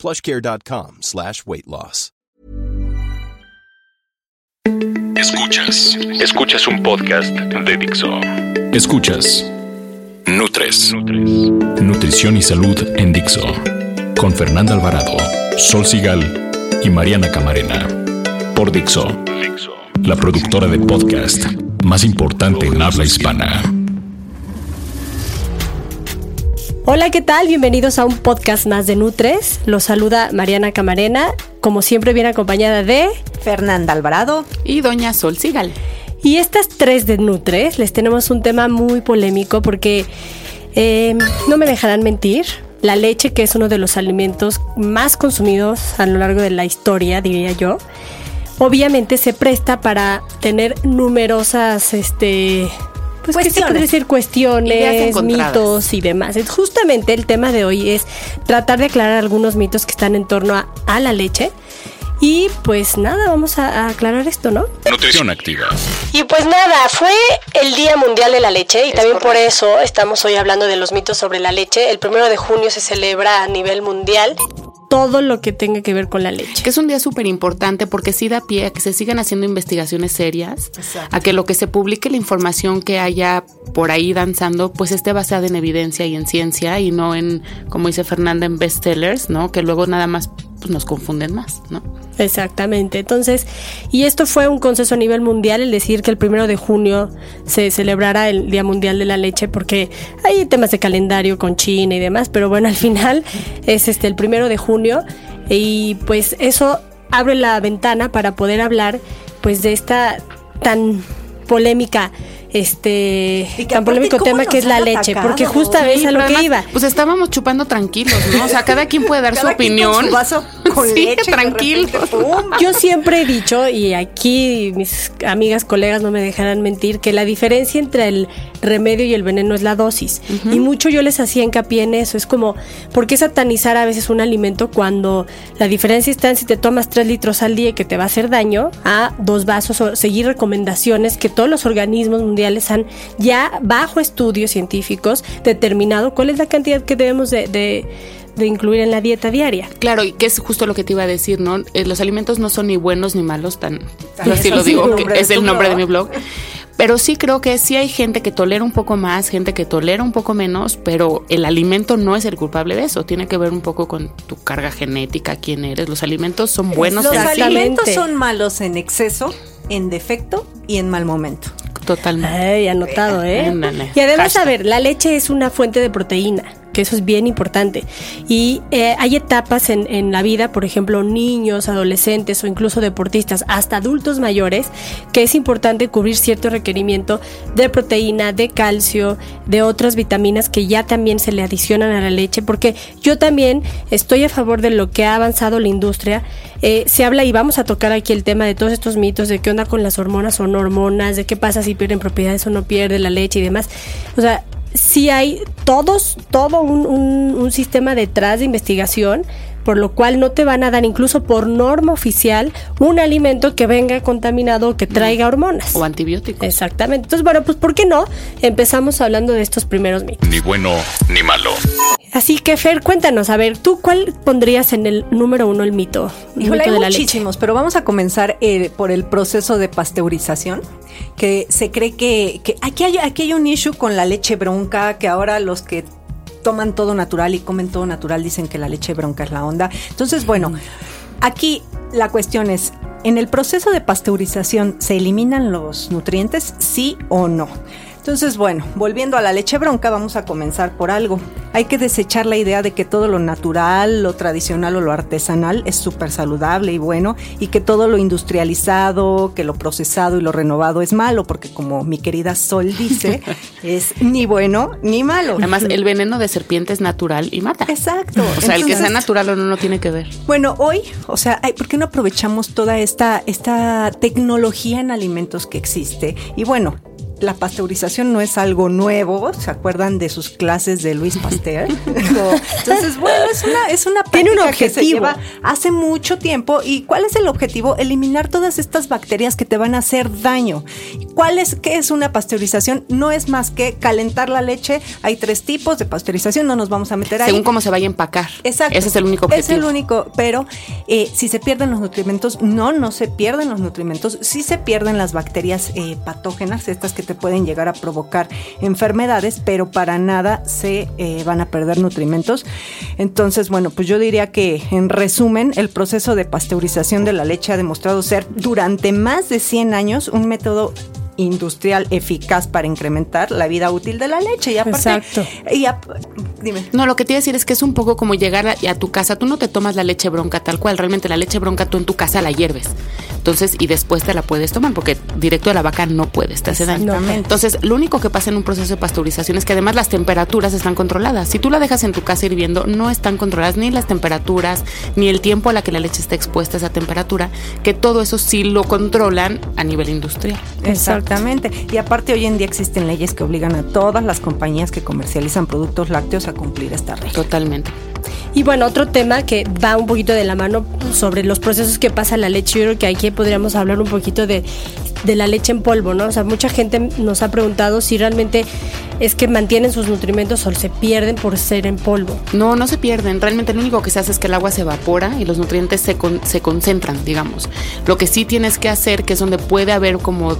plushcare.com slash weight loss. Escuchas. Escuchas un podcast de Dixo. Escuchas. Nutres. Nutrición y salud en Dixo. Con Fernanda Alvarado, Sol Sigal y Mariana Camarena. Por Dixo. La productora de podcast más importante en habla hispana. Hola, ¿qué tal? Bienvenidos a un podcast más de Nutres. Los saluda Mariana Camarena, como siempre bien acompañada de Fernanda Alvarado y Doña Sol Sigal. Y estas tres de Nutres les tenemos un tema muy polémico porque eh, no me dejarán mentir. La leche, que es uno de los alimentos más consumidos a lo largo de la historia, diría yo, obviamente se presta para tener numerosas este, pues Cuestiones. ¿qué se decir cuestiones, mitos y demás. Es Justamente el tema de hoy es tratar de aclarar algunos mitos que están en torno a, a la leche. Y pues nada, vamos a, a aclarar esto, ¿no? Nutrición activa. Y pues nada, fue el Día Mundial de la Leche y también por eso estamos hoy hablando de los mitos sobre la leche. El primero de junio se celebra a nivel mundial todo lo que tenga que ver con la leche. Que es un día súper importante porque sí da pie a que se sigan haciendo investigaciones serias, a que lo que se publique, la información que haya por ahí danzando, pues esté basada en evidencia y en ciencia y no en, como dice Fernanda, en bestsellers, ¿no? Que luego nada más pues, nos confunden más, ¿no? Exactamente. Entonces, y esto fue un consenso a nivel mundial, el decir que el primero de junio se celebrará el Día Mundial de la Leche, porque hay temas de calendario con China y demás, pero bueno, al final es este el primero de junio y pues eso abre la ventana para poder hablar pues de esta tan polémica este Y que tan polémico ¿cómo tema que es la leche, atacado? porque justamente Sí, a lo que además, iba. Pues estábamos chupando tranquilos, ¿no? O sea, cada quien puede dar su Cada quien opinión. con su vaso con Sí, leche y de tranquilos. repente. Yo siempre he dicho, y aquí mis amigas, colegas no me dejarán mentir, que la diferencia entre el remedio y el veneno es la dosis. Y mucho yo les hacía hincapié en eso. Es como, ¿por qué satanizar a veces un alimento cuando la diferencia está en si te tomas tres litros al día que te va a hacer daño a dos vasos o seguir recomendaciones que todos los organismos mundiales han ya bajo estudios científicos determinado cuál es la cantidad que debemos de- de- de incluir en la dieta diaria? Claro, y que es justo lo que te iba a decir, ¿no? Eh, los alimentos no son ni buenos ni malos, tan así lo digo, que es el nombre de blog. mi blog. Pero sí creo que sí hay gente que tolera un poco más, gente que tolera un poco menos, pero el alimento no es el culpable de eso. Tiene que ver un poco con tu carga genética, quién eres. Los alimentos son buenos Los en sí, Exactamente. alimentos son malos en exceso, en defecto y en mal momento. Totalmente. Ay, anotado, ¿eh? Y además, a Hashtag. ver, la leche es una fuente de proteína, que eso es bien importante. Y eh, hay etapas en, en la vida, por ejemplo, niños, adolescentes o incluso deportistas, hasta adultos mayores, que es importante cubrir cierto requerimiento de proteína, de calcio, de otras vitaminas que ya también se le adicionan a la leche, porque yo también estoy a favor de lo que ha avanzado la industria. Eh, se habla y vamos a tocar aquí el tema de todos estos mitos de qué onda con las hormonas o no hormonas, de qué pasa si pierden propiedades o no pierde la leche y demás. O sea, sí hay todos, todo un, un- un sistema detrás de investigación, por lo cual no te van a dar incluso por norma oficial un alimento que venga contaminado o que traiga hormonas. O antibióticos. Exactamente. Entonces, bueno, pues ¿por qué no? Empezamos hablando de estos primeros mitos. Ni bueno ni malo. Así que, Fer, cuéntanos, a ver, ¿tú cuál pondrías en el número uno el mito? El Híjole, mito hay de la leche. muchísimos, pero vamos a comenzar eh, por el proceso de pasteurización, que se cree que, que aquí, hay, aquí hay un issue con la leche bronca, que ahora los que toman todo natural y comen todo natural dicen que la leche bronca es la onda. Entonces, bueno, aquí la cuestión es, ¿en el proceso de pasteurización se eliminan los nutrientes, sí o no? Entonces, bueno, volviendo a la leche bronca, vamos a comenzar por algo. Hay que desechar la idea de que todo lo natural, lo tradicional o lo artesanal es súper saludable y bueno, y que todo lo industrializado, que lo procesado y lo renovado es malo, porque como mi querida Sol dice, es ni bueno ni malo. Además, el veneno de serpiente es natural y mata. Exacto. O sea, el que sea natural o no, no tiene que ver. Bueno, hoy, o sea, ¿por qué no aprovechamos toda esta, esta tecnología en alimentos que existe? Y bueno, la pasteurización no es algo nuevo, ¿se acuerdan de sus clases de Luis Pasteur? Entonces, bueno, es una, es una Tiene un objetivo. que se lleva hace mucho tiempo. ¿Y cuál es el objetivo? Eliminar todas estas bacterias que te van a hacer daño. ¿Cuál es, qué es una pasteurización? No es más que calentar la leche. Hay tres tipos de pasteurización, no nos vamos a meter ahí. Según cómo se vaya a empacar. Exacto. Ese es el único objetivo. Es el único, pero eh, si se pierden los nutrimentos, no, no se pierden los nutrimentos, sí se pierden las bacterias eh, patógenas, estas que te pueden llegar a provocar enfermedades, pero para nada se eh, van a perder nutrimentos. Entonces, bueno, pues yo diría que en resumen, el proceso de pasteurización de la leche ha demostrado ser durante más de 100 años un método industrial eficaz para incrementar la vida útil de la leche. Y aparte, Exacto. Y ap- dime. No, lo que te iba a decir es que es un poco como llegar a, a tu casa. Tú no te tomas la leche bronca tal cual. Realmente la leche bronca tú en tu casa la hierves. Entonces, y después te la puedes tomar porque directo de la vaca no puedes, te hace daño. Entonces, lo único que pasa en un proceso de pasteurización es que además las temperaturas están controladas. Si tú la dejas en tu casa hirviendo, no están controladas ni las temperaturas, ni el tiempo a la que la leche está expuesta a esa temperatura, que todo eso sí lo controlan a nivel industrial. Exactamente. Y aparte hoy en día existen leyes que obligan a todas las compañías que comercializan productos lácteos a cumplir esta regla. Totalmente. Y bueno, otro tema que va un poquito de la mano sobre los procesos que pasa la leche, yo creo que aquí podríamos hablar un poquito de, de la leche en polvo, ¿no? O sea, mucha gente nos ha preguntado si realmente es que mantienen sus nutrimentos o se pierden por ser en polvo. No, no se pierden. Realmente lo único que se hace es que el agua se evapora y los nutrientes se, con- se concentran, digamos. Lo que sí tienes que hacer, que es donde puede haber como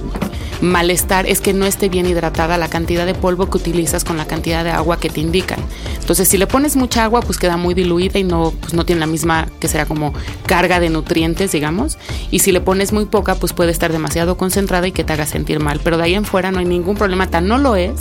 malestar, es que no esté bien hidratada la cantidad de polvo que utilizas con la cantidad de agua que te indican. Entonces, si le pones mucha agua, pues queda muy diluida y no, pues no tiene la misma, que será como carga de nutrientes, digamos. Y si le pones muy poca, pues puede estar demasiado concentrada y que te haga sentir mal. Pero de ahí en fuera no hay ningún problema. Tan no lo es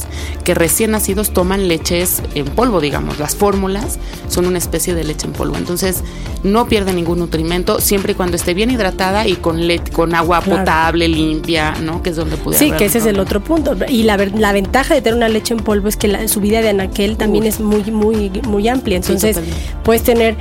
que recién nacidos toman leches en polvo, digamos. Las fórmulas son una especie de leche en polvo. Entonces, no pierde ningún nutrimento siempre y cuando esté bien hidratada y con, le- con agua Claro. potable, limpia, ¿no? Que es donde Sí, que ese es el otro punto. Y la, la ventaja de tener una leche en polvo es que la- su vida de anaquel también es muy, muy, muy amplia. Entonces, puedes tener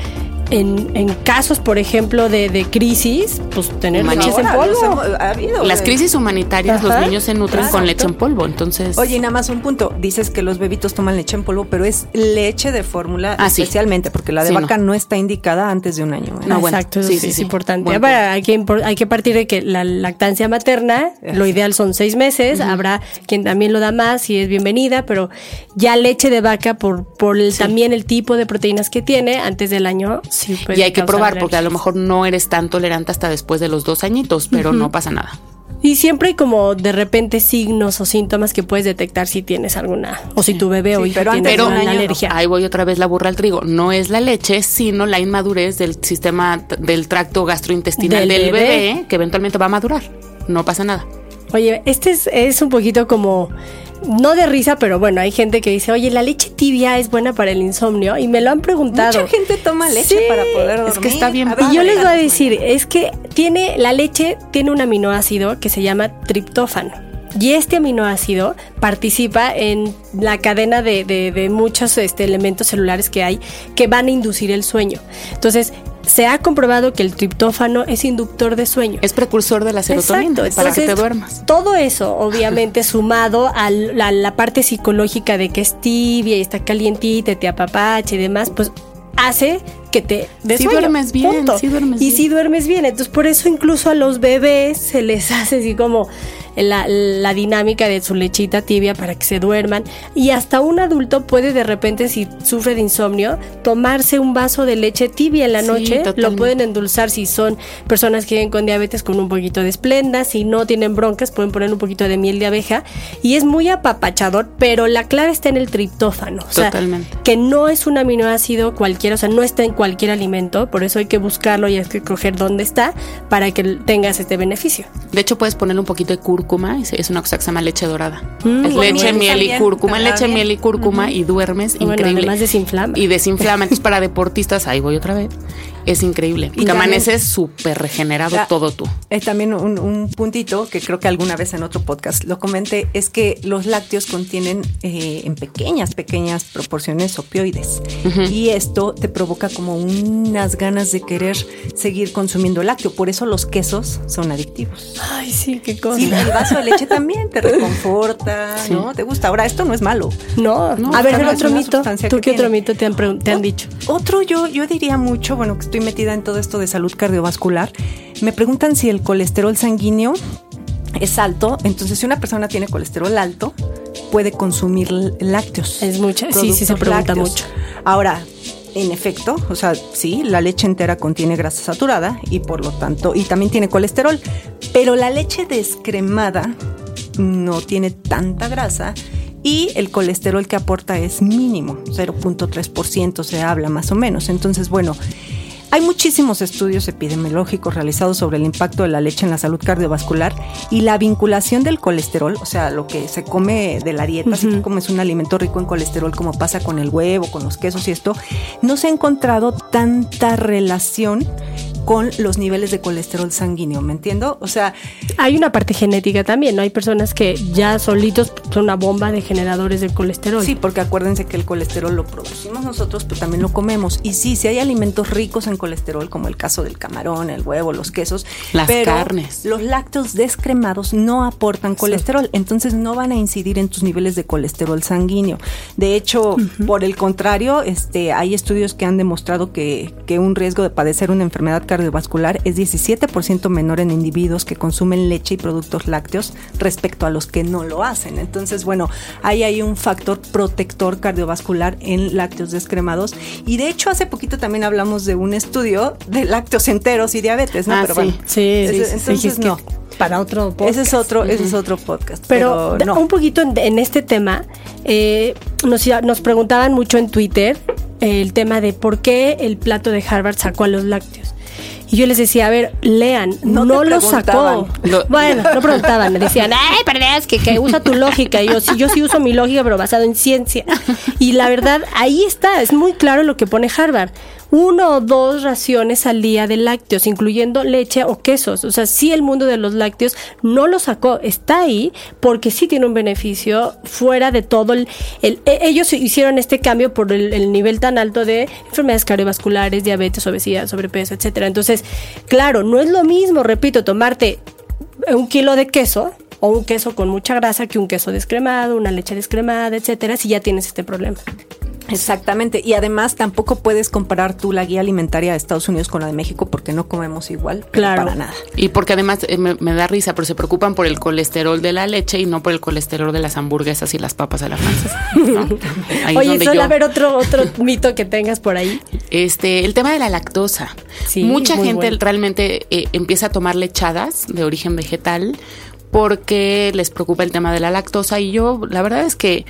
en, en casos, por ejemplo, de, de crisis, pues tener Humanidad. leches en Ahora, polvo. hemos- ha habido, Las eh, crisis humanitarias, Ajá, los niños se nutren con leche en polvo. Entonces, Oye, y nada más un punto. Dices que los bebitos toman leche en polvo, pero es leche de fórmula Ah, sí. especialmente, porque la de Sí, vaca no. no. está indicada antes de un año. ¿eh? No, bueno, Exacto, eso sí, sí, sí, es sí. importante. Hay, que, impor- hay que partir de que la lactancia materna, lo ideal son seis meses, habrá quien también lo da más y es bienvenida, pero ya leche de vaca por, por el, también el tipo de proteínas que tiene antes del año, sí y hay que probar porque a lo mejor no eres tan tolerante hasta después de los dos añitos, pero no pasa nada. Y siempre hay como de repente signos o síntomas que puedes detectar si tienes alguna, o si tu bebé o Sí, hijo pero tiene antes de un alguna año no. alergia. Ahí voy otra vez la burra al trigo. No es la leche, sino la inmadurez del sistema del tracto gastrointestinal Del del, bebé. bebé. que eventualmente va a madurar. No pasa nada. Oye, este es, es un poquito como, no de risa, pero bueno, hay gente que dice, oye, la leche tibia es buena para el insomnio y me lo han preguntado. Mucha gente toma leche Sí, para poder dormir. es que está bien ver, Y yo les voy a decir, es que tiene la leche tiene un aminoácido que se llama triptófano. Y este aminoácido participa en la cadena de, de- de muchos este, elementos celulares que hay que van a inducir el sueño. Entonces, se ha comprobado que el triptófano es inductor de sueño. Es precursor de la serotonina Exacto, para que te duermas. Todo eso, obviamente, sumado a la, la parte psicológica de que es tibia y está calientita, y te apapacha y demás, pues hace que te des sueño, duermes bien, punto. sí duermes y bien. si duermes bien. Entonces, por eso incluso a los bebés se les hace así como la, la dinámica de su lechita tibia para que se duerman. Y hasta un adulto puede de repente, si sufre de insomnio, tomarse un vaso de leche tibia en la Sí, noche. Lo pueden endulzar si son personas que viven con diabetes con un poquito de esplenda. Si no tienen broncas, pueden poner un poquito de miel de abeja. Y es muy apapachador, pero la clave está en el triptófano. O sea, Totalmente. que no es un aminoácido cualquiera, o sea, no está en cualquier alimento, por eso hay que buscarlo y hay que coger dónde está para que tengas este beneficio. De hecho, puedes ponerle un poquito de cúrcuma cúrcuma, es una cosa que se llama leche dorada. Mm, es leche, miel y cúrcuma, leche, miel y cúrcuma y duermes increíble. Además desinflama. Y desinflama. Entonces para deportistas, ahí voy otra vez, es increíble. Y que amaneces súper regenerado todo tú. Es también un, puntito que creo que alguna vez en otro podcast lo comenté, es que los lácteos contienen eh, en pequeñas, pequeñas proporciones opioides. Y esto te provoca como unas ganas de querer seguir consumiendo lácteo. Por eso los quesos son adictivos. Ay, sí, qué cosa. Sí, el vaso de leche también te reconforta, ¿no? Te gusta. Ahora, esto no es malo. No, no. A ver, el otro mito. ¿Tú qué otro mito te han, te han dicho? Otro, yo, yo diría mucho, bueno, que estoy metida en todo esto de salud cardiovascular. Me preguntan si el colesterol sanguíneo es alto, entonces si una persona tiene colesterol alto, puede consumir lácteos. Es mucho, sí, sí se pregunta mucho. Ahora, en efecto, o sea, sí, la leche entera contiene grasa saturada y por lo tanto, y también tiene colesterol, pero la leche descremada no tiene tanta grasa y el colesterol que aporta es mínimo, 0.3% se habla más o menos. Entonces, bueno, hay muchísimos estudios epidemiológicos realizados sobre el impacto de la leche en la salud cardiovascular y la vinculación del colesterol, o sea, lo que se come de la dieta, si tú comes un alimento rico en colesterol como pasa con el huevo, con los quesos y esto, no se ha encontrado tanta relación con los niveles de colesterol sanguíneo, ¿me entiendo? O sea... Hay una parte genética también, ¿no? Hay personas que ya solitos son una bomba de generadores de colesterol. Sí, porque acuérdense que el colesterol lo producimos nosotros, pero también lo comemos. Y sí, si hay alimentos ricos en colesterol, como el caso del camarón, el huevo, los quesos. Las carnes. Los lácteos descremados no aportan colesterol, entonces no van a incidir en tus niveles de colesterol sanguíneo. De hecho, por el contrario, este, hay estudios que han demostrado que, que un riesgo de padecer una enfermedad cardíaca cardiovascular es 17% menor en individuos que consumen leche y productos lácteos respecto a los que no lo hacen. Entonces, bueno, ahí hay un factor protector cardiovascular en lácteos descremados. Y de hecho, hace poquito también hablamos de un estudio de lácteos enteros y diabetes, ¿no? Ah, Pero sí, sí, entonces no. Para otro podcast. Ese es otro, ese es otro podcast. Pero, un poquito en, este tema, eh, nos, nos preguntaban mucho en Twitter el tema de por qué el plato de Harvard sacó a los lácteos. Y yo les decía, a ver, lean, no, lo sacó. Bueno, no preguntaban, me decían, ay, perdés, que, que usa tu lógica. Y yo, sí, yo sí uso mi lógica, pero basado en ciencia. Y la verdad, ahí está, es muy claro lo que pone Harvard uno o dos raciones al día de lácteos, incluyendo leche o quesos. O sea, sí el mundo de los lácteos no lo sacó, está ahí porque sí tiene un beneficio fuera de todo el... e, ellos hicieron este cambio por el, nivel tan alto de enfermedades cardiovasculares, diabetes, obesidad, sobrepeso, etcétera. Entonces, claro, no es lo mismo, repito, tomarte un kilo de queso o un queso con mucha grasa que un queso descremado, una leche descremada, etcétera, si ya tienes este problema. Exactamente, y además tampoco puedes comparar tú la guía alimentaria de Estados Unidos con la de México porque no comemos igual, claro. para nada. Y porque además eh, me, da risa, pero se preocupan por el colesterol de la leche y no por el colesterol de las hamburguesas y las papas a la francesa. Oye, solo a ver otro otro mito que tengas por ahí. Este, el tema de la lactosa. Mucha gente realmente eh, empieza a tomar lechadas de origen vegetal porque les preocupa el tema de la lactosa y yo la verdad es que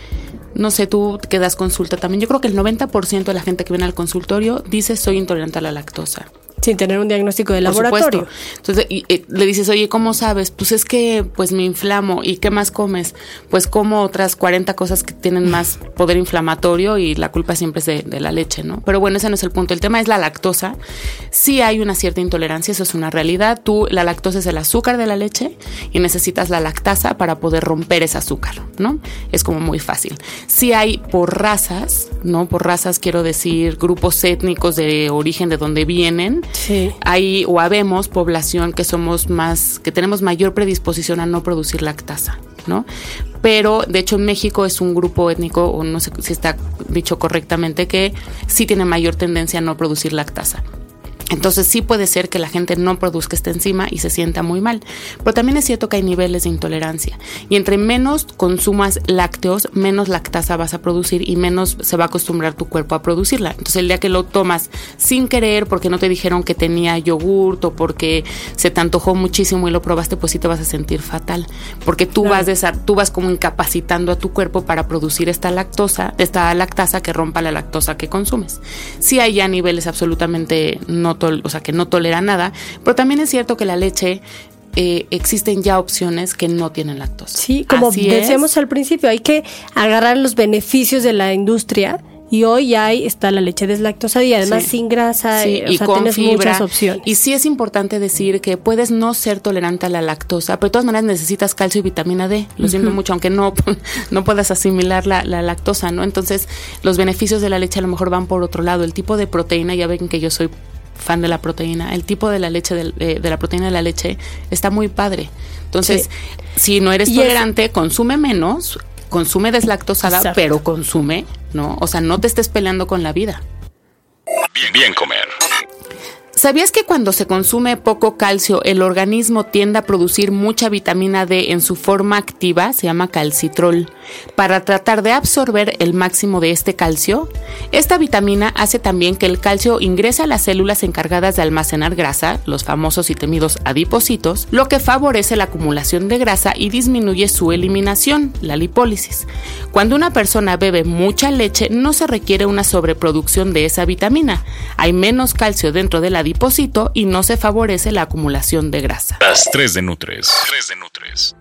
no sé, tú que das consulta también. Yo creo que el 90% de la gente que viene al consultorio dice soy intolerante a la lactosa sin tener un diagnóstico de laboratorio. Entonces le dices, oye, ¿cómo sabes? Pues es que pues me inflamo. ¿Y qué más comes? Pues como otras 40 cosas que tienen más poder inflamatorio y la culpa siempre es de, la leche, ¿no? Pero bueno, ese no es el punto. El tema es la lactosa. Sí hay una cierta intolerancia, eso es una realidad. Tú, la lactosa es el azúcar de la leche y necesitas la lactasa para poder romper ese azúcar, ¿no? Es como muy fácil. Sí hay por razas, ¿no? Por razas quiero decir grupos étnicos de origen de donde vienen Sí. Hay o habemos población que somos más, que tenemos mayor predisposición a no producir lactasa, ¿no? Pero de hecho en México es un grupo étnico, o no sé si está dicho correctamente, que sí tiene mayor tendencia a no producir lactasa. Entonces sí puede ser que la gente no produzca esta enzima y se sienta muy mal. Pero también es cierto que hay niveles de intolerancia. Y entre menos consumas lácteos, menos lactasa vas a producir y menos se va a acostumbrar tu cuerpo a producirla. Entonces el día que lo tomas sin querer, porque no te dijeron que tenía yogurt o porque se te antojó muchísimo y lo probaste, pues sí te vas a sentir fatal. Porque tú, vas, tú vas como incapacitando a tu cuerpo para producir esta lactosa, esta lactasa que rompa la lactosa que consumes. Sí hay ya niveles absolutamente no o sea, que no tolera nada, pero también es cierto que la leche eh, existen ya opciones que no tienen lactosa. Sí, como decíamos al principio, hay que agarrar los beneficios de la industria y hoy hay está la leche deslactosada y además sin grasa, eh, y con muchas opciones. Y sí es importante decir que puedes no ser tolerante a la lactosa, pero de todas maneras necesitas calcio y vitamina D. Lo siento mucho, aunque no, no puedas asimilar la, lactosa, ¿no? Entonces, los beneficios de la leche a lo mejor van por otro lado. El tipo de proteína, ya ven que yo soy fan de la proteína, el tipo de la leche de, eh, de la proteína de la leche está muy padre. Entonces, si no eres tolerante, consume menos, consume deslactosada, pero consume, ¿no? O sea, no te estés peleando con la vida. Bien, bien comer. ¿Sabías que cuando se consume poco calcio, el organismo tiende a producir mucha vitamina D en su forma activa, se llama calcitrol, para tratar de absorber el máximo de este calcio? Esta vitamina hace también que el calcio ingrese a las células encargadas de almacenar grasa, los famosos y temidos adipocitos, lo que favorece la acumulación de grasa y disminuye su eliminación, la lipólisis. Cuando una persona bebe mucha leche, no se requiere una sobreproducción de esa vitamina. Hay menos calcio dentro de la y no se favorece la acumulación de grasa. Las 3 de Nutres. 3 de Nutres.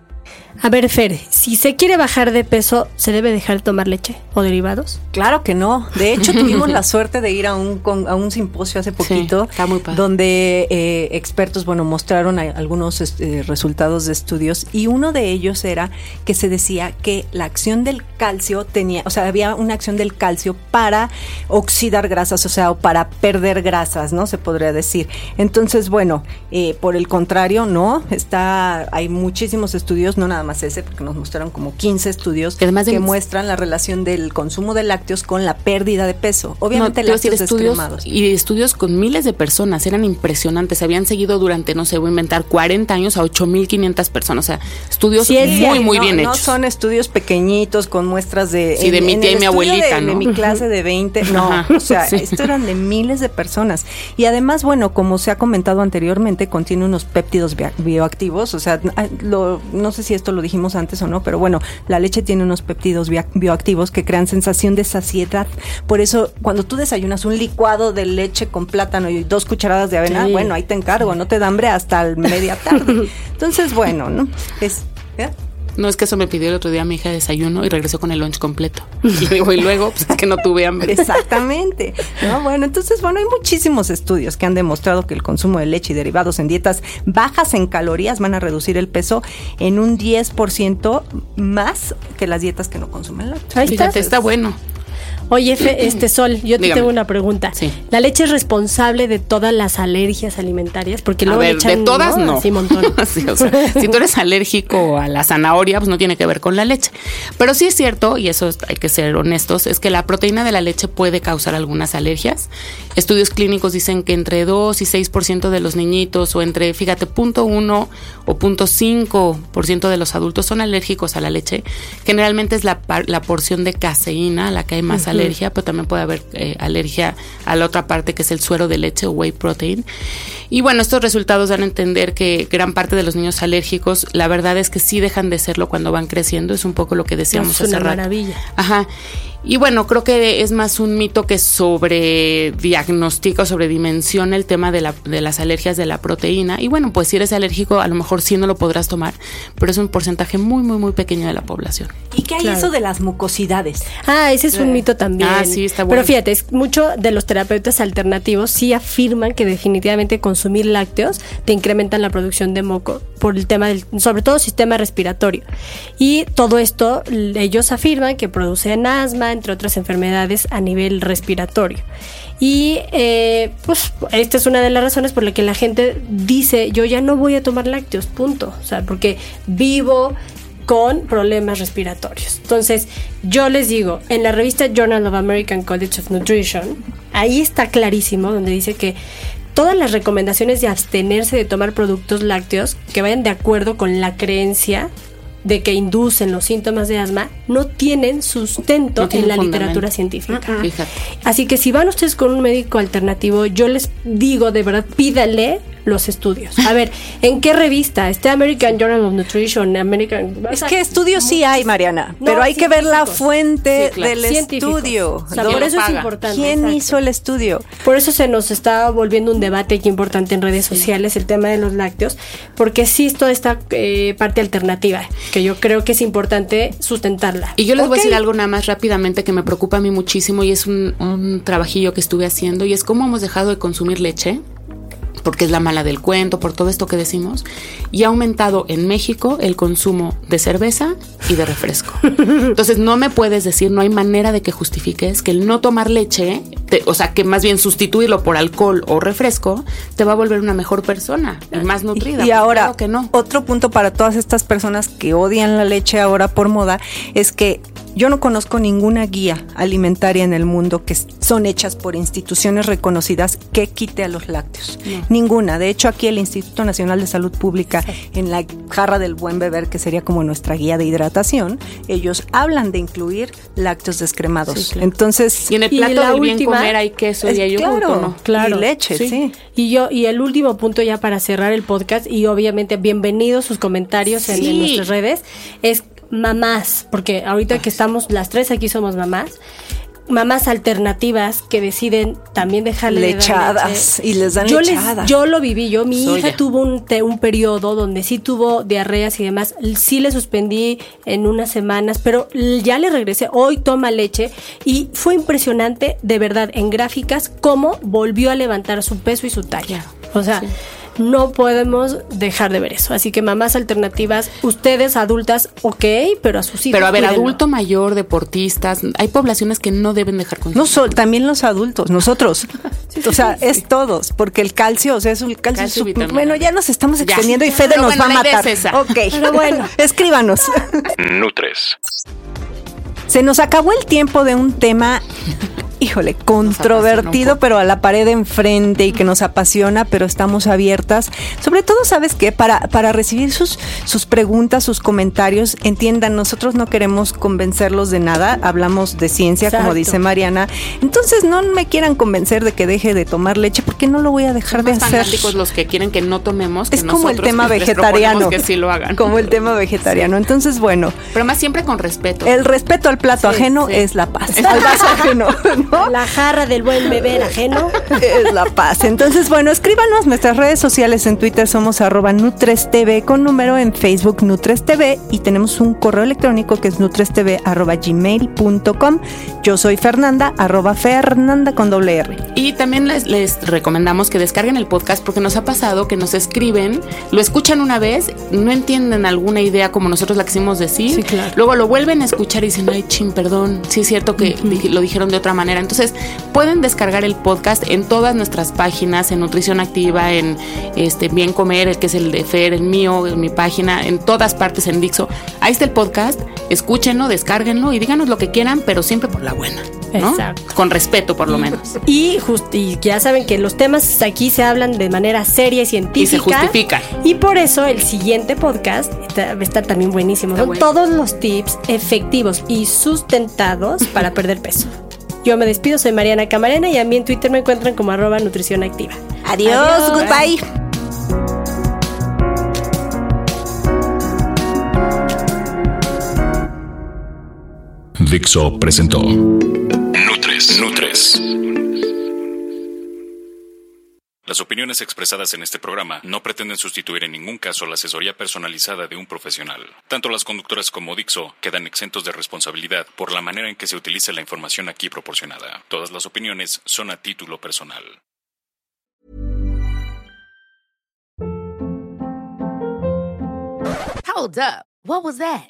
A ver, Fer, si se quiere bajar de peso, ¿se debe dejar de tomar leche o derivados? Claro que no. De hecho, tuvimos la suerte de ir a un, a un simposio hace poquito, donde eh, expertos, bueno, mostraron algunos este, resultados de estudios y uno de ellos era que se decía que la acción del calcio tenía, o sea, había una acción del calcio para oxidar grasas, o sea, o para perder grasas, ¿no? Se podría decir. Entonces, bueno, eh, por el contrario, no. Está, hay muchísimos estudios, no nada más más ese, porque nos mostraron como 15 estudios que, muestran la relación del consumo de lácteos con la pérdida de peso. Obviamente lácteos estudios Y estudios con miles de personas, eran impresionantes. Habían seguido durante, no sé, voy a inventar, 40 años a 8.500 personas. O sea, estudios muy, muy bien hechos. No son estudios pequeñitos con muestras de... Sí, de mi tía y mi abuelita, de, ¿no? De mi clase de 20, no. o sea, esto eran de miles de personas. Y además, bueno, como se ha comentado anteriormente, contiene unos péptidos bioactivos. O sea, lo, no sé si esto lo dijimos antes o no, pero bueno, la leche tiene unos péptidos bioactivos que crean sensación de saciedad. Por eso, cuando tú desayunas un licuado de leche con plátano y dos cucharadas de avena, bueno, ahí te encargo, no te da hambre hasta media tarde. Entonces, bueno, ¿no? Es, ¿eh? No, es que eso me pidió el otro día mi hija de desayuno y regresó con el lunch completo. Y digo, y luego, pues es que no tuve hambre. Exactamente. No, bueno, entonces, bueno, hay muchísimos estudios que han demostrado que el consumo de leche y derivados en dietas bajas en calorías van a reducir el peso en un 10% más que las dietas que no consumen lácteos. Ahí está. está bueno. Oye, este Sol, yo te tengo una pregunta. ¿La leche es responsable de todas las alergias alimentarias? Porque luego a de todas no. si tú eres alérgico a la zanahoria, pues no tiene que ver con la leche. Pero sí es cierto, y eso hay que ser honestos, es que la proteína de la leche puede causar algunas alergias. Estudios clínicos dicen que entre 2 y 6% de los niñitos o entre, fíjate, 0.1 o 0.5% de los adultos son alérgicos a la leche. Generalmente es la, la porción de caseína la que hay más alergia, pero también puede haber eh, alergia a la otra parte que es el suero de leche o whey protein. Y bueno, estos resultados dan a entender que gran parte de los niños alérgicos, la verdad es que sí dejan de serlo cuando van creciendo, es un poco lo que decíamos es una maravilla. Ajá. Y bueno, creo que es más un mito que sobre diagnostica o sobredimensiona el tema de, la, de las alergias de la proteína. Y bueno, pues si eres alérgico, a lo mejor sí no lo podrás tomar, pero es un porcentaje muy, muy, muy pequeño de la población. ¿Y qué hay eso de las mucosidades? Ah, ese es un mito también. Ah, sí, está bueno. Pero fíjate, mucho de los terapeutas alternativos sí afirman que definitivamente consumir lácteos te incrementan la producción de moco por el tema del, sobre todo sistema respiratorio. Y todo esto, ellos afirman que producen asma, entre otras enfermedades a nivel respiratorio. Y eh, pues esta es una de las razones por la que la gente dice, yo ya no voy a tomar lácteos, punto. O sea, porque vivo con problemas respiratorios. Entonces, yo les digo, en la revista Journal of American College of Nutrition, ahí está clarísimo donde dice que todas las recomendaciones de abstenerse de tomar productos lácteos que vayan de acuerdo con la creencia de que inducen los síntomas de asma no tienen sustento en la literatura científica. Así que si van ustedes con un médico alternativo, yo les digo de verdad, pídale los estudios. A ver, ¿en qué revista? Este American Journal of Nutrition, American... Es que estudios sí hay, Mariana, pero hay que ver la fuente del estudio. por eso es importante. ¿Quién hizo el estudio? Por eso se nos está volviendo un debate aquí importante en redes sociales el tema de los lácteos, porque sí es toda esta eh, parte alternativa, que yo creo que es importante sustentarla. Y yo les voy a decir algo nada más rápidamente que me preocupa a mí muchísimo y es un, un trabajillo que estuve haciendo y es cómo hemos dejado de consumir leche porque es la mala del cuento, por todo esto que decimos, y ha aumentado en México el consumo de cerveza y de refresco. Entonces no me puedes decir, no hay manera de que justifiques que el no tomar leche, o sea, que más bien sustituirlo por alcohol o refresco, te va a volver una mejor persona y más nutrida. Y, ahora, que no. otro punto para todas estas personas que odian la leche ahora por moda es que yo no conozco ninguna guía alimentaria en el mundo que son hechas por instituciones reconocidas que quite a los lácteos. Ninguna. De hecho, aquí el Instituto Nacional de Salud Pública, en la jarra del buen beber, que sería como nuestra guía de hidratación, ellos hablan de incluir lácteos descremados. Entonces, y en el plato del bien comer hay queso y hay claro, claro, y leche, sí. Y yo y el último punto ya para cerrar el podcast y obviamente bienvenidos sus comentarios en, en nuestras redes es mamás, porque ahorita que estamos, las tres aquí somos mamás, mamás alternativas que deciden también dejarle lechadas y les dan yo lechadas. yo lo viví, yo mi hija tuvo un, un periodo donde sí tuvo diarreas y demás, sí le suspendí en unas semanas, pero ya le regresé, hoy toma leche y fue impresionante de verdad en gráficas cómo volvió a levantar su peso y su talla. O sea, no podemos dejar de ver eso. Así que mamás alternativas, ustedes adultas, ok, pero a sus hijos. Pero a ver, adulto mayor, deportistas, hay poblaciones que no deben dejar consumir. No solo, también los adultos, nosotros. o sea, es todos, porque el calcio, o sea, es un calcio, Bueno, ya nos estamos extendiendo y Fede nos va a matar. Ok, pero bueno, escríbanos. Nutres. Se nos acabó el tiempo de un tema híjole, controvertido, pero a la pared enfrente y que nos apasiona, pero estamos abiertas. Sobre todo, ¿sabes qué? Para, para recibir sus, sus preguntas, sus comentarios, entiendan, nosotros no queremos convencerlos de nada, hablamos de ciencia, como dice Mariana. Entonces, no me quieran convencer de que deje de tomar leche, porque no lo voy a dejar de hacer. los que quieren que no tomemos. es como el tema vegetariano. Que sí lo hagan. Como el tema vegetariano. Entonces, bueno. Pero más siempre con respeto. El respeto al plato ajeno es la paz. Al vaso ajeno. La jarra del buen beber ajeno. Es la paz. Entonces, bueno, escríbanos nuestras redes sociales en Twitter somos arroba NutresTV con número en Facebook NutresTV y tenemos un correo electrónico que es nutrestv arroba gmail.com. Yo soy Fernanda, arroba Fernanda con doble R. Y también les, les recomendamos que descarguen el podcast porque nos ha pasado que nos escriben, lo escuchan una vez, no entienden alguna idea como nosotros la quisimos decir, luego lo vuelven a escuchar y dicen, ay, chin, perdón, sí es cierto que lo dijeron de otra manera entonces, pueden descargar el podcast en todas nuestras páginas, en Nutrición Activa, en este Bien Comer, el que es el de Fer, el mío, en mi página, en todas partes en Dixo. Ahí está el podcast, escúchenlo, descárguenlo y díganos lo que quieran, pero siempre por la buena. Exacto. Con respeto, por lo menos. Y, y ya saben que los temas aquí se hablan de manera seria y científica. Y se justifican. Y por eso el siguiente podcast está, va a estar también buenísimo. Son todos los tips efectivos y sustentados para perder peso. Yo me despido, soy Mariana Camarena y a mí en Twitter me encuentran como arroba nutrición activa. Adiós, goodbye. Dixo presentó Nutres. Nutres. Las opiniones expresadas en este programa no pretenden sustituir en ningún caso la asesoría personalizada de un profesional. Tanto las conductoras como Dixo quedan exentos de responsabilidad por la manera en que se utiliza la información aquí proporcionada. Todas las opiniones son a título personal. Hold up. What was that?